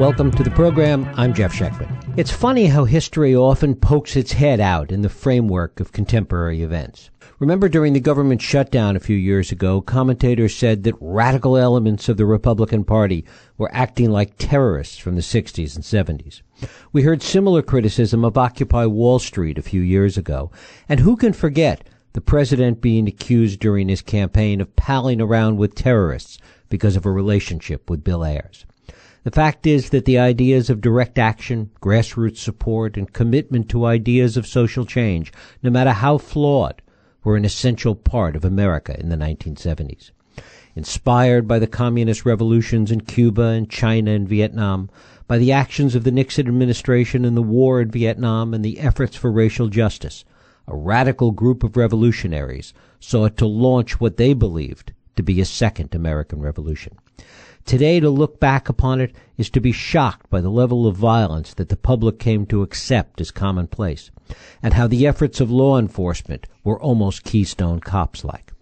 Welcome to the program. I'm Jeff Schechtman. It's funny how history often pokes its head out in the framework of contemporary events. Remember during the government shutdown a few years ago, commentators said that radical elements of the Republican Party were acting like terrorists from the 60s and 70s. We heard similar criticism of Occupy Wall Street a few years ago. And who can forget the president being accused during his campaign of palling around with terrorists because of a relationship with Bill Ayers? The fact is that the ideas of direct action, grassroots support, and commitment to ideas of social change, no matter how flawed, were an essential part of America in the 1970s. Inspired by the communist revolutions in Cuba and China and Vietnam, by the actions of the Nixon administration in the war in Vietnam and the efforts for racial justice, a radical group of revolutionaries sought to launch what they believed to be a second American Revolution. Today, to look back upon it is to be shocked by the level of violence that the public came to accept as commonplace, and how the efforts of law enforcement were almost Keystone Cops like.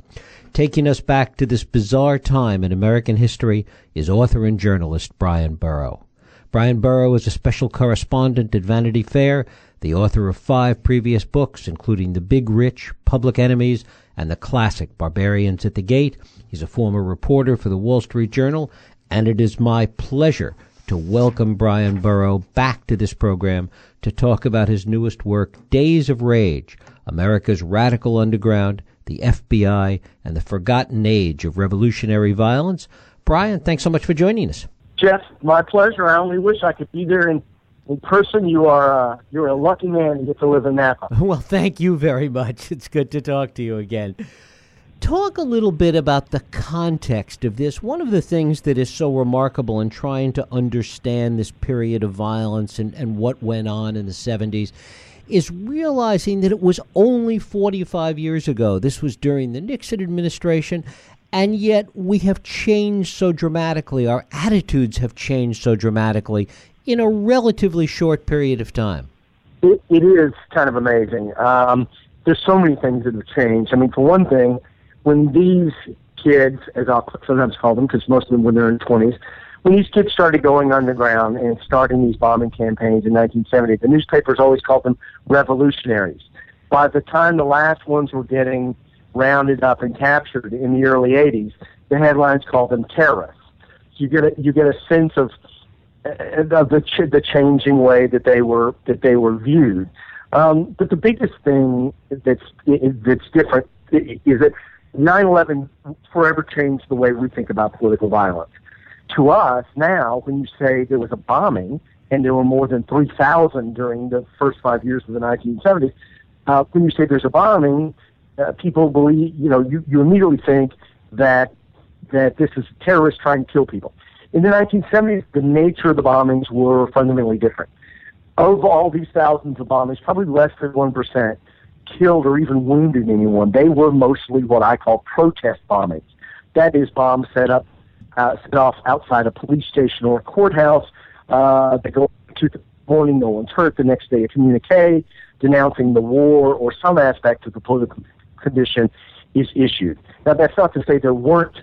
Taking us back to this bizarre time in American history is author and journalist Bryan Burrough. Bryan Burrough is a special correspondent at Vanity Fair, the author of five previous books, including The Big Rich, Public Enemies, and the classic Barbarians at the Gate. He's a former reporter for the Wall Street Journal, and it is my pleasure to welcome Bryan Burrough back to this program to talk about his newest work, Days of Rage America's Radical Underground, the FBI, and the Forgotten Age of Revolutionary Violence. Bryan, thanks so much for joining us. Jeff, my pleasure. I only wish I could be there in, in person. You are uh, you're a lucky man to get to live in Napa. Well, thank you very much. It's good to talk to you again. Talk a little bit about the context of this. One of the things that is so remarkable in trying to understand this period of violence and, and what went on in the 70s is realizing that it was only 45 years ago. This was during the Nixon administration, and yet we have changed so dramatically. Our attitudes have changed so dramatically in a relatively short period of time. it, it is kind of amazing. Um, there's so many things that have changed. I mean, for one thing, when these kids, as I'll sometimes call them, because most of them were in their 20s, when these kids started going underground and starting these bombing campaigns in 1970, the newspapers always called them revolutionaries. By the time the last ones were getting rounded up and captured in the early 80s, the headlines called them terrorists. You get a, you get a sense of of the ch- the changing way that they were that they were viewed. Um, but the biggest thing that's that's different is that 9/11 forever changed the way we think about political violence. To us now, when you say there was a bombing and there were more than 3,000 during the first five years of the 1970s, uh, when you say there's a bombing, uh, people believe you know you, you immediately think that that this is terrorists trying to kill people. In the 1970s, the nature of the bombings were fundamentally different. Of all these thousands of bombings, probably less than 1% killed or even wounded anyone. They were mostly what I call protest bombings. That is, bombs set up, uh, set off outside a police station or a courthouse. Uh, they go to the morning, no one's hurt. The next day, a communique denouncing the war or some aspect of the political condition is issued. Now, that's not to say there weren't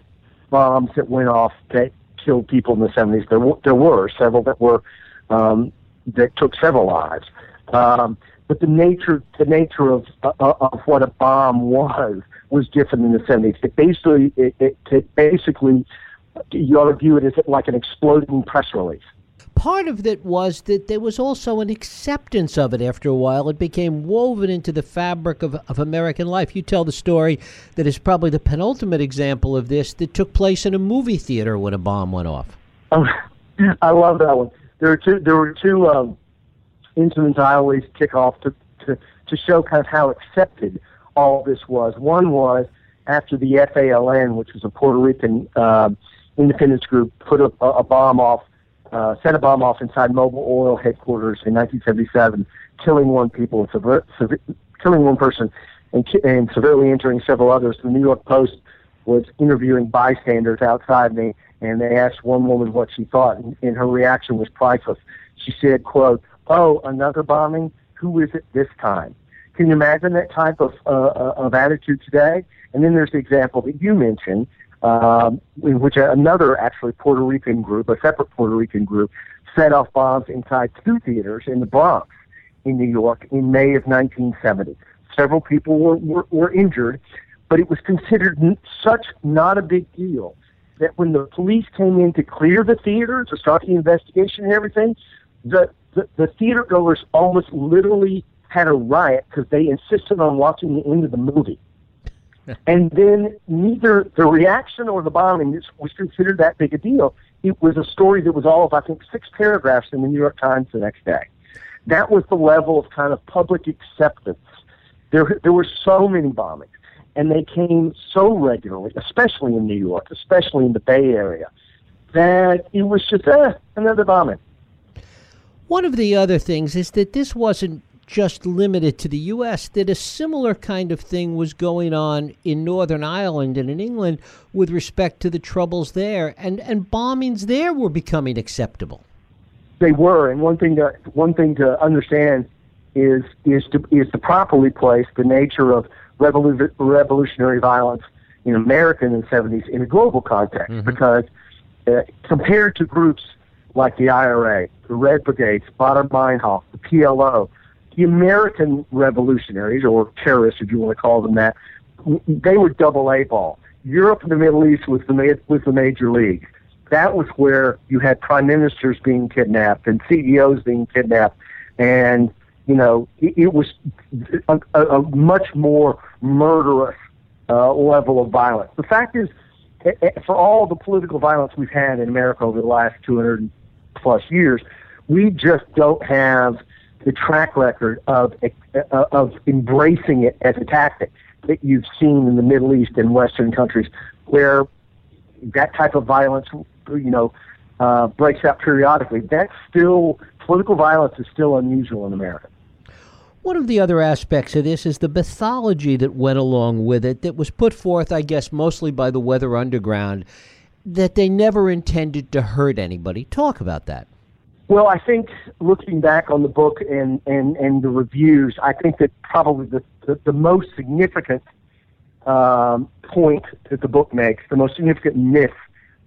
bombs that went off that killed people in the 70s. There, w- there were several that were um, that took several lives. Um, but the nature the nature of uh, of what a bomb was was different in the 70s. It basically it, it, it basically you ought to view it as like an exploding press release. Part of it was that there was also an acceptance of it after a while. It became woven into the fabric of, of American life. You tell the story that is probably the penultimate example of this that took place in a movie theater when a bomb went off. Oh, I love that one. There were two. There were two um, incidents I always kick off to, to to show kind of how accepted all this was. One was after the FALN, which was a Puerto Rican uh, independence group, put a, a bomb off uh, set a bomb off inside Mobil Oil headquarters in 1977, killing one people and sever- sever- killing one person and, ki- and severely injuring several others. The New York Post was interviewing bystanders outside me, and they asked one woman what she thought, and, and her reaction was priceless. She said, "quote Oh, another bombing? Who is it this time?" Can you imagine that type of uh, uh of attitude today? And then there's the example that you mentioned um, in which another actually Puerto Rican group, a separate Puerto Rican group, set off bombs inside two theaters in the Bronx in New York in May of 1970. Several people were, were, were injured, but it was considered n- such not a big deal that when the police came in to clear the theater, to start the investigation and everything, the, the, the theater goers almost literally had a riot because they insisted on watching the end of the movie. and then neither the reaction or the bombing was considered that big a deal. It was a story that was all of, I think, six paragraphs in the New York Times the next day. That was the level of kind of public acceptance. There, there were so many bombings, and they came so regularly, especially in New York, especially in the Bay Area, that it was just, eh, another bombing. One of the other things is that this wasn't just limited to the U.S., that a similar kind of thing was going on in Northern Ireland and in England with respect to the troubles there, and, and bombings there were becoming acceptable. They were, and one thing to one thing to understand is is to is to properly place the nature of revolu- revolutionary violence in America in the 70s in a global context, mm-hmm. because uh, compared to groups like the IRA, the Red Brigades, Baader Meinhof, the PLO, the American revolutionaries, or terrorists if you want to call them that, they were double A ball. Europe and the Middle East was the, was the major league. That was where you had prime ministers being kidnapped and CEOs being kidnapped. And, you know, it, it was a, a, much more murderous uh, level of violence. The fact is, for all the political violence we've had in America over the last 200 plus years, we just don't have the track record of uh, of embracing it as a tactic that you've seen in the Middle East and Western countries, where that type of violence, you know, uh, breaks out periodically. That's still political violence is still unusual in America. One of the other aspects of this is the mythology that went along with it, that was put forth, I guess, mostly by the Weather Underground, that they never intended to hurt anybody. Talk about that. Well, I think looking back on the book and, and, and the reviews, I think that probably the, the, the most significant um, point that the book makes, the most significant myth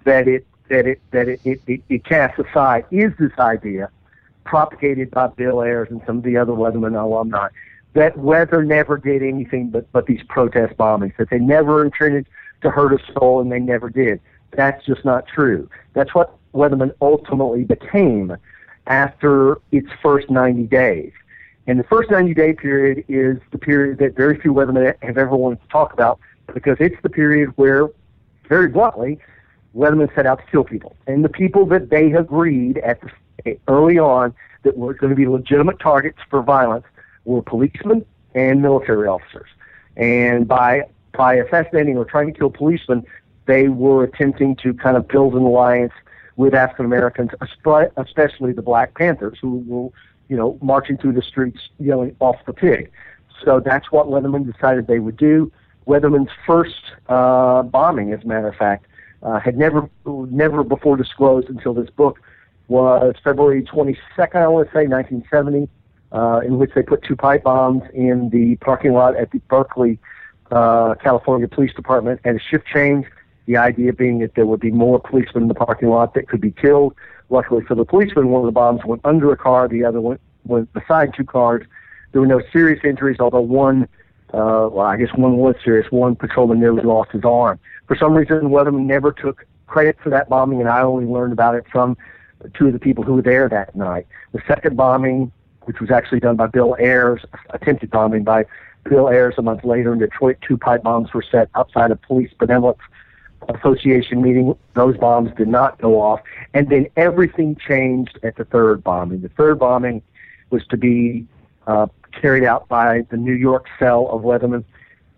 that it that it that it, it, it, it casts aside is this idea propagated by Bill Ayers and some of the other Weatherman alumni that Weather never did anything but, but these protest bombings, that they never intended to hurt a soul and they never did. That's just not true. That's what Weatherman ultimately became after its first 90 days. And the first 90 day period is the period that very few weathermen have ever wanted to talk about because it's the period where, very bluntly, weathermen set out to kill people. And the people that they agreed at the, early on that were going to be legitimate targets for violence were policemen and military officers. And by by assassinating or trying to kill policemen, they were attempting to kind of build an alliance with African Americans, especially the Black Panthers, who were, you know, marching through the streets yelling "off the pig." So that's what Weatherman decided they would do. Weatherman's first uh, bombing, as a matter of fact, uh, had never never before disclosed until this book was February 22nd, I want to say, 1970, uh, in which they put two pipe bombs in the parking lot at the Berkeley, uh, California Police Department and a shift change. The idea being that there would be more policemen in the parking lot that could be killed. Luckily for the policemen, one of the bombs went under a car, the other went, went beside two cars. There were no serious injuries, although one, uh, well, I guess one was serious. One patrolman nearly lost his arm. For some reason, Weatherman never took credit for that bombing, and I only learned about it from two of the people who were there that night. The second bombing, which was actually done by Bill Ayers, attempted bombing by Bill Ayers a month later in Detroit, two pipe bombs were set outside a police benevolence Association meeting, those bombs did not go off. And then everything changed at the third bombing. The third bombing was to be uh, carried out by the New York cell of Weatherman.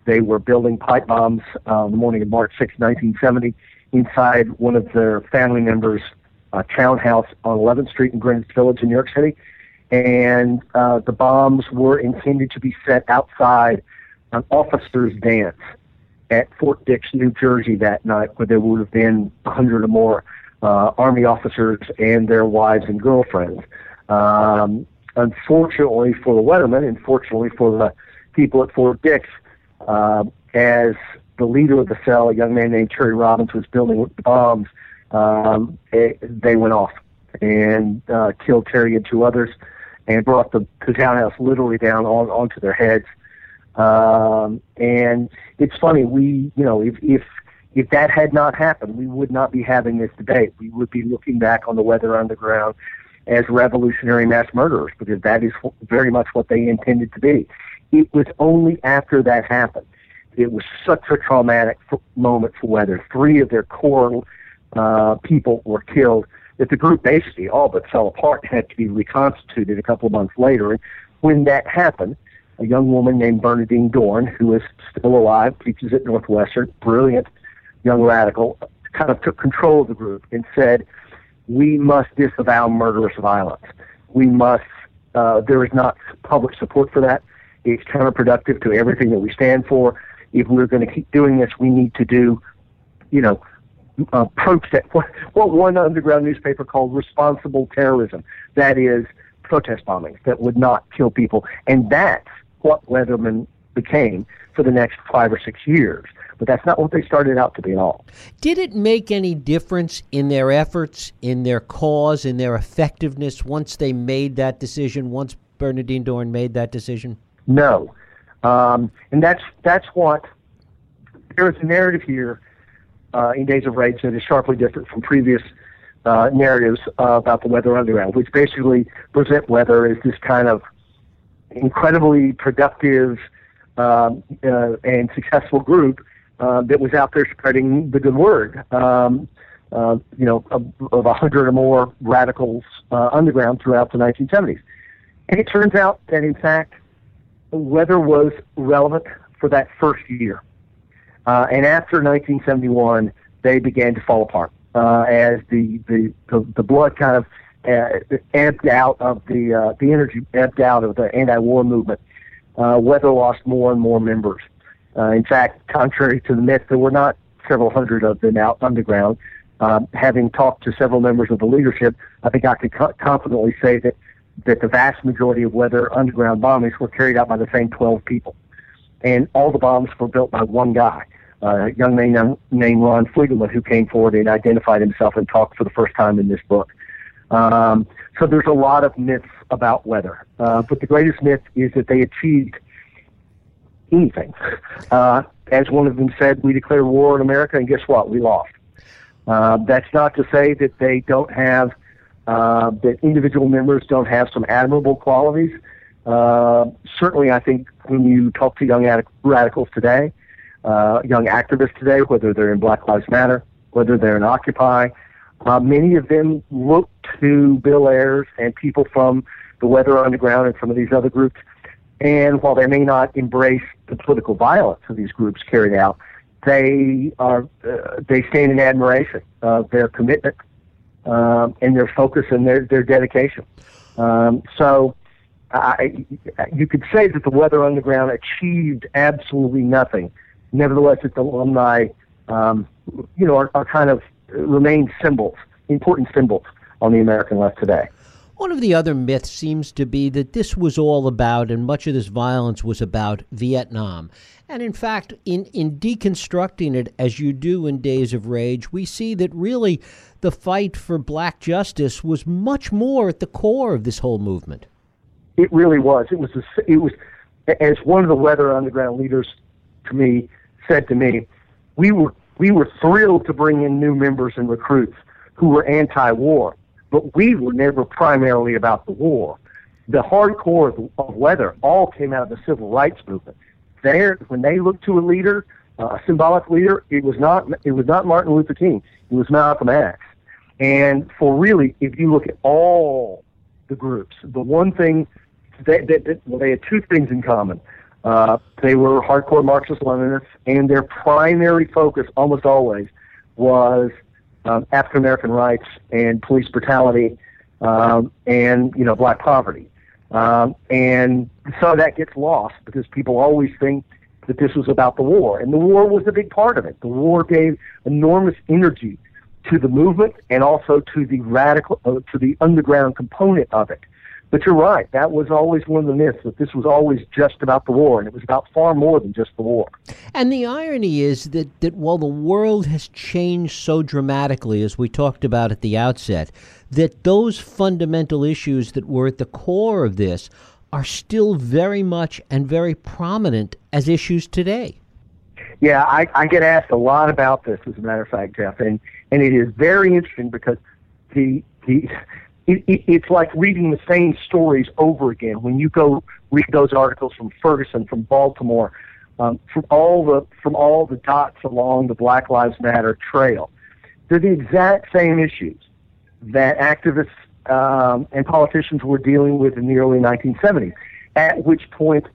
They were building pipe bombs uh, the morning of March 6, 1970, inside one of their family members' uh, townhouse on 11th Street in Greenwich Village in New York City. And uh, the bombs were intended to be set outside an officer's dance at Fort Dix, New Jersey that night, where there would have been a hundred or more uh, Army officers and their wives and girlfriends. Um, unfortunately for the Weathermen, and fortunately for the people at Fort Dix, uh, as the leader of the cell, a young man named Terry Robbins, was building bombs, um, it, they went off and uh, killed Terry and two others, and brought the, the townhouse literally down on, onto their heads. Um, and it's funny, we, you know, if, if if that had not happened, we would not be having this debate. We would be looking back on the Weather Underground as revolutionary mass murderers because that is very much what they intended to be. It was only after that happened. It was such a traumatic moment for Weather. Three of their core uh, people were killed that the group basically all but fell apart and had to be reconstituted a couple of months later. And when that happened, a young woman named Bernardine Dohrn, who is still alive, teaches at Northwestern, brilliant young radical, kind of took control of the group and said, we must disavow murderous violence. We must, uh, there is not public support for that. It's counterproductive to everything that we stand for. If we're going to keep doing this, we need to do, you know, uh, protest, what, what one underground newspaper called responsible terrorism. That is protest bombings that would not kill people. And that's what Weatherman became for the next five or six years but that's not what they started out to be at all. Did it make any difference in their efforts, in their cause, in their effectiveness once they made that decision? Once Bernardine Dohrn made that decision? No, um, and that's that's what there is a narrative here uh, in Days of Rage that is sharply different from previous uh, narratives uh, about the Weather Underground, which basically present Weather as this kind of incredibly productive um, uh, and successful group uh, that was out there spreading the good word. Um, uh, you know, of, of a hundred or more radicals uh, underground throughout the 1970s. And it turns out that, in fact, weather was relevant for that first year. And after 1971, they began to fall apart uh, as the, the, the, the blood kind of uh, ebbed out of the, uh, the energy ebbed out of the anti-war movement. Uh, weather lost more and more members. Uh, in fact, contrary to the myth, there were not several hundred of them out underground. Um, having talked to several members of the leadership, I think I could co- confidently say that that the vast majority of weather underground bombings were carried out by the same 12 people, and all the bombs were built by one guy, a young man named Ron Fliegelman, who came forward and identified himself and talked for the first time in this book. Um, so there's a lot of myths about weather, uh, but the greatest myth is that they achieved anything. Uh, as one of them said, we declared war on America, and guess what? We lost. Uh, that's not to say that they don't have, uh, that individual members don't have some admirable qualities. Uh, certainly, I think when you talk to young ad- radicals today, uh, young activists today, whether they're in Black Lives Matter, whether they're in Occupy, uh, many of them look to Bill Ayers and people from the Weather Underground and some of these other groups and while they may not embrace the political violence of these groups carried out, they are uh, they stand in admiration of their commitment um, and their focus and their their dedication. Um, so, I, you could say that the Weather Underground achieved absolutely nothing. Nevertheless, its alumni, um, you know, are, are kind of remain symbols, important symbols on the American left today. One of the other myths seems to be that this was all about, and much of this violence was about Vietnam. And in fact, in, in deconstructing it, as you do in Days of Rage, we see that really the fight for black justice was much more at the core of this whole movement. It really was. It was. A, it was, as one of the Weather Underground leaders to me said to me, we were we were thrilled to bring in new members and recruits who were anti-war but we were never primarily about the war. The hardcore of, weather all came out of the civil rights movement. There, when they looked to a leader, uh, a symbolic leader, it was not it was not Martin Luther King. It was Malcolm X. And for really, if you look at all the groups, the one thing that, that, that well, they had two things in common. Uh, they were hardcore Marxist Leninists, and their primary focus almost always was um, African American rights and police brutality um, and you know black poverty. Um, and so that gets lost because people always think that this was about the war, and the war was a big part of it. The war gave enormous energy to the movement and also to the radical, uh, to the underground component of it. But you're right. That was always one of the myths that this was always just about the war, and it was about far more than just the war. And the irony is that, that while the world has changed so dramatically, as we talked about at the outset, that those fundamental issues that were at the core of this are still very much and very prominent as issues today. Yeah, I, I get asked a lot about this, as a matter of fact, Jeff, and, and it is very interesting because the the it, it, it's like reading the same stories over again. When you go read those articles from Ferguson, from Baltimore, um, from all the from all the dots along the Black Lives Matter trail, they're the exact same issues that activists um, and politicians were dealing with in the early 1970s. At which point,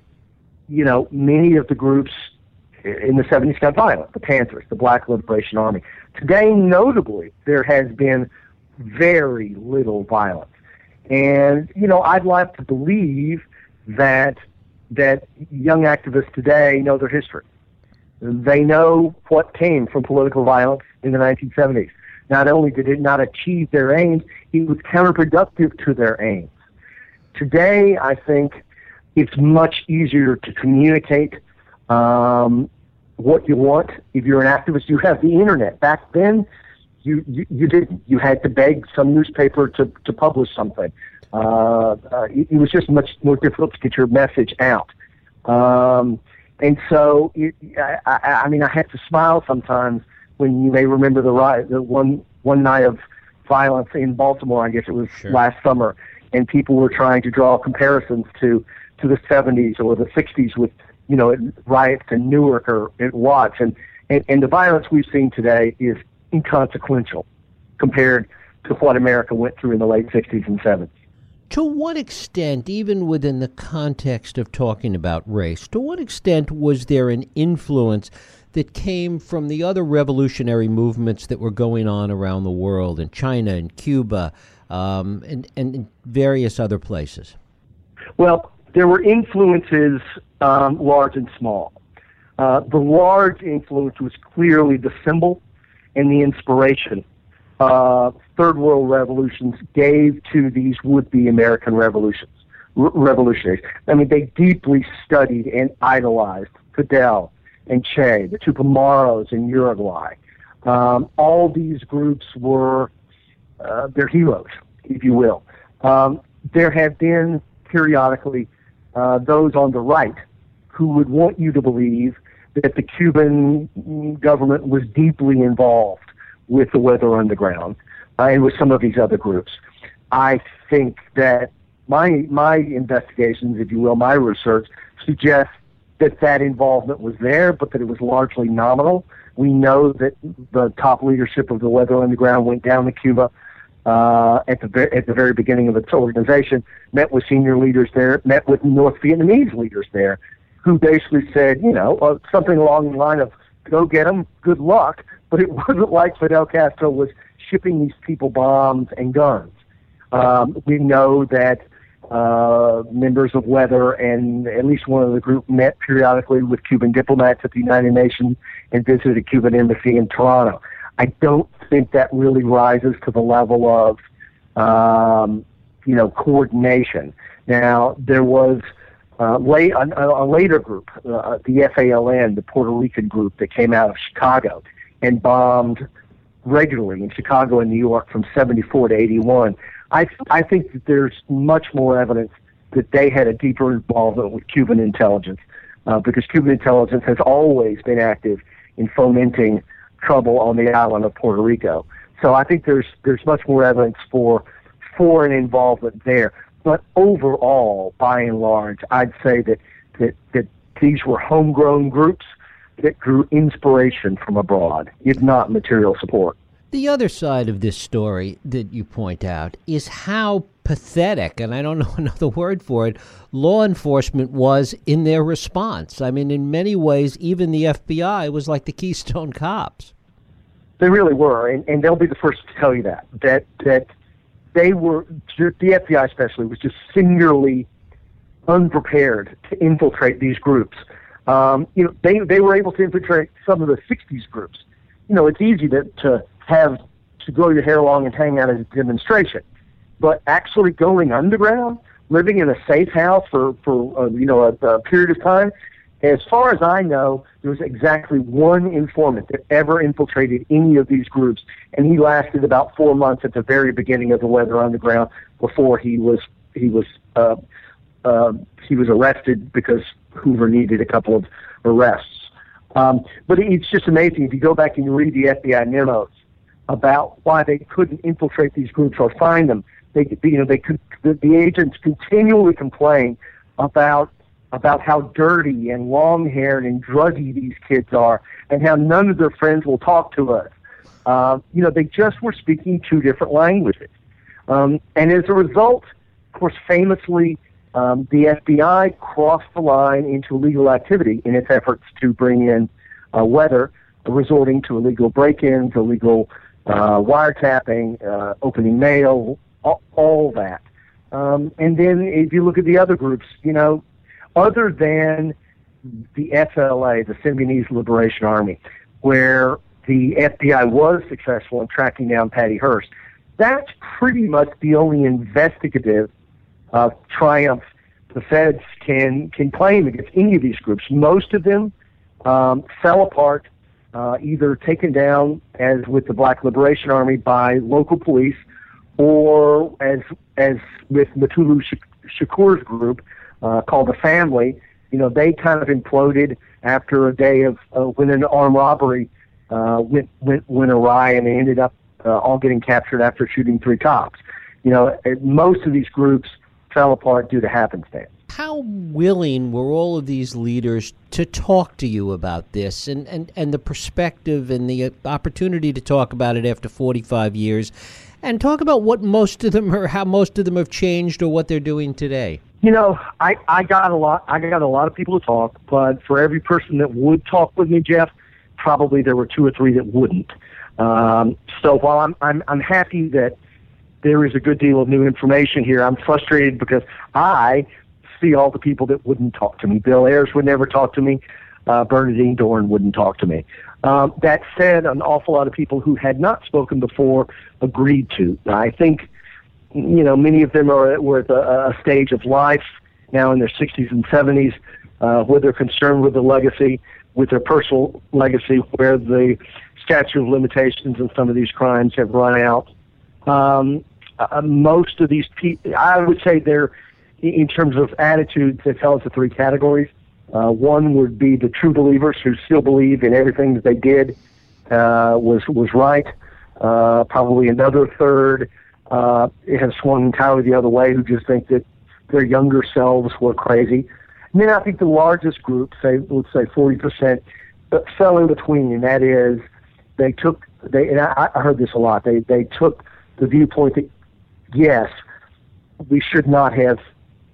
you know, many of the groups in the 70s got violent. The Panthers, the Black Liberation Army. Today, notably, there has been very little violence. And, you know, I'd like to believe that that young activists today know their history. They know what came from political violence in the 1970s. Not only did it not achieve their aims, it was counterproductive to their aims. Today, I think it's much easier to communicate um, what you want. If you're an activist, you have the internet. Back then, you, you, you didn't. You had to beg some newspaper to, to publish something. Uh, uh, it, it was just much more difficult to get your message out. Um, and so, it, I, I, I mean, I have to smile sometimes when you may remember the riot, the one one night of violence in Baltimore. I guess it was sure. last summer, and people were trying to draw comparisons to to the 70s or the 60s with you know riots in Newark or at Watts, and, and and the violence we've seen today is inconsequential compared to what America went through in the late 60s and 70s. To what extent, even within the context of talking about race, to what extent was there an influence that came from the other revolutionary movements that were going on around the world in China and Cuba um, and, and various other places? Well, there were influences um, large and small. Uh, the large influence was clearly the symbol and the inspiration uh, third world revolutions gave to these would-be American revolutions, r- revolutionaries. I mean, they deeply studied and idolized Fidel and Che, the Tupamaros in Uruguay. Um, all these groups were uh, their heroes, if you will. Um, there have been periodically uh, those on the right who would want you to believe that the Cuban government was deeply involved with the Weather Underground uh, and with some of these other groups. I think that my my investigations, if you will, my research suggests that that involvement was there, but that it was largely nominal. We know that the top leadership of the Weather Underground went down to Cuba uh, at the at the very beginning of its organization, met with senior leaders there, met with North Vietnamese leaders there, who basically said, you know, uh, something along the line of, "Go get them, good luck." But it wasn't like Fidel Castro was shipping these people bombs and guns. Um, we know that uh, members of Weather and at least one of the group met periodically with Cuban diplomats at the United Nations and visited a Cuban embassy in Toronto. I don't think that really rises to the level of, um, you know, coordination. Now there was uh, late, a, a later group, uh, the FALN, the Puerto Rican group that came out of Chicago and bombed regularly in Chicago and New York from 74 to 81. I, I think that there's much more evidence that they had a deeper involvement with Cuban intelligence uh, because Cuban intelligence has always been active in fomenting trouble on the island of Puerto Rico. So I think there's there's much more evidence for foreign involvement there. But overall, by and large, I'd say that, that, that these were homegrown groups that drew inspiration from abroad, if not material support. The other side of this story that you point out is how pathetic, and I don't know another word for it, law enforcement was in their response. I mean, in many ways, even the FBI was like the Keystone Cops. They really were, and, and they'll be the first to tell you that that that they were the FBI especially was just singularly unprepared to infiltrate these groups. Um, you know, they they were able to infiltrate some of the '60s groups. You know, it's easy to to have to grow your hair long and hang out at a demonstration, but actually going underground living in a safe house for for uh, you know a, a period of time. As far as I know, there was exactly one informant that ever infiltrated any of these groups, and he lasted about four months at the very beginning of the Weather Underground before he was he was uh, uh, he was arrested because Hoover needed a couple of arrests. Um, but it's just amazing if you go back and you read the FBI memos about why they couldn't infiltrate these groups or find them. They, you know, they could. The, the agents continually complain about about how dirty and long-haired and druggy these kids are, and how none of their friends will talk to us. Uh, you know, they just were speaking two different languages, um, and as a result, of course, famously, um, the FBI crossed the line into illegal activity in its efforts to bring in uh, weather, resorting to illegal break-ins, illegal uh, wiretapping, uh, opening mail, all, all that. Um, and then if you look at the other groups, you know, other than the SLA, the Symbionese Liberation Army, where the FBI was successful in tracking down Patty Hearst, that's pretty much the only investigative uh, triumph the feds can can claim against any of these groups. Most of them um, fell apart, uh, either taken down as with the Black Liberation Army by local police, or as as with Mutulu Shakur's group uh, called the Family. You know, they kind of imploded after a day of uh, when an armed robbery uh, went went went awry, and they ended up uh, all getting captured after shooting three cops. You know, most of these groups fell apart due to happenstance. How willing were all of these leaders to talk to you about this and, and, and the perspective and the opportunity to talk about it after 45 years and talk about what most of them or how most of them have changed or what they're doing today? You know, I, I got a lot I got a lot of people to talk, but for every person that would talk with me, Jeff, probably there were two or three that wouldn't. Um, so while I'm, I'm I'm happy that there is a good deal of new information here. I'm frustrated because I see all the people that wouldn't talk to me. Bill Ayers would never talk to me. Uh, Bernardine Dohrn wouldn't talk to me. Um, that said, an awful lot of people who had not spoken before agreed to. I think, you know, many of them are were at a, a stage of life now in their 60s and 70s uh, where they're concerned with the legacy, with their personal legacy, where the statute of limitations in some of these crimes have run out. Um, uh, most of these people, I would say they're, in terms of attitudes, they fell into three categories. Uh, one would be the true believers who still believe in everything that they did uh, was was right. Uh, probably another third uh, has swung entirely the other way, who just think that their younger selves were crazy. And then I think the largest group, say let's say forty percent, fell in between, and that is they took they and I, I heard this a lot. They they took the viewpoint that yes, we should not have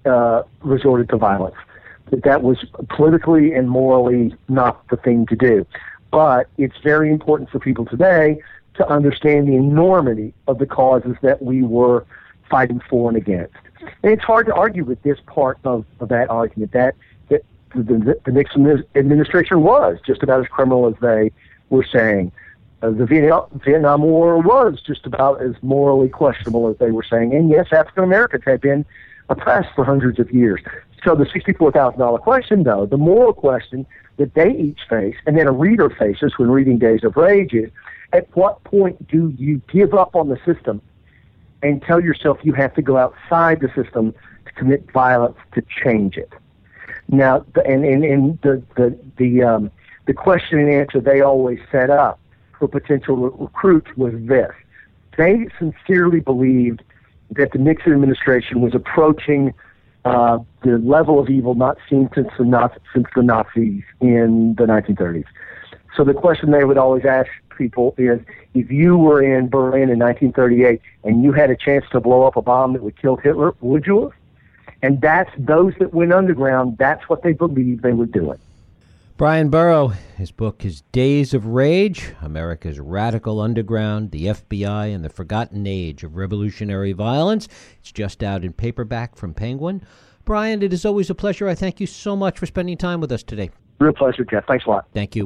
uh, resorted to violence. That that was politically and morally not the thing to do. But it's very important for people today to understand the enormity of the causes that we were fighting for and against. And it's hard to argue with this part of, of that argument that, that the, the Nixon administration was just about as criminal as they were saying. Uh, the Vietnam War was just about as morally questionable as they were saying. And yes, African Americans had been oppressed for hundreds of years. So the $64,000 question, though, the moral question that they each face, and then a reader faces when reading Days of Rage is, at what point do you give up on the system and tell yourself you have to go outside the system to commit violence to change it? Now, and, and, and the, the, the, um, the question and answer they always set up for potential recruits was this. They sincerely believed that the Nixon administration was approaching uh, the level of evil not seen since the, Nazi, since the Nazis in the 1930s. So the question they would always ask people is, if you were in Berlin in 1938 and you had a chance to blow up a bomb that would kill Hitler, would you have? And that's those that went underground. That's what they believed they were doing. Bryan Burrough, his book is Days of Rage America's Radical Underground, the FBI, and the Forgotten Age of Revolutionary Violence. It's just out in paperback from Penguin. Bryan, it is always a pleasure. I thank you so much for spending time with us today. Real pleasure, Jeff. Thanks a lot. Thank you.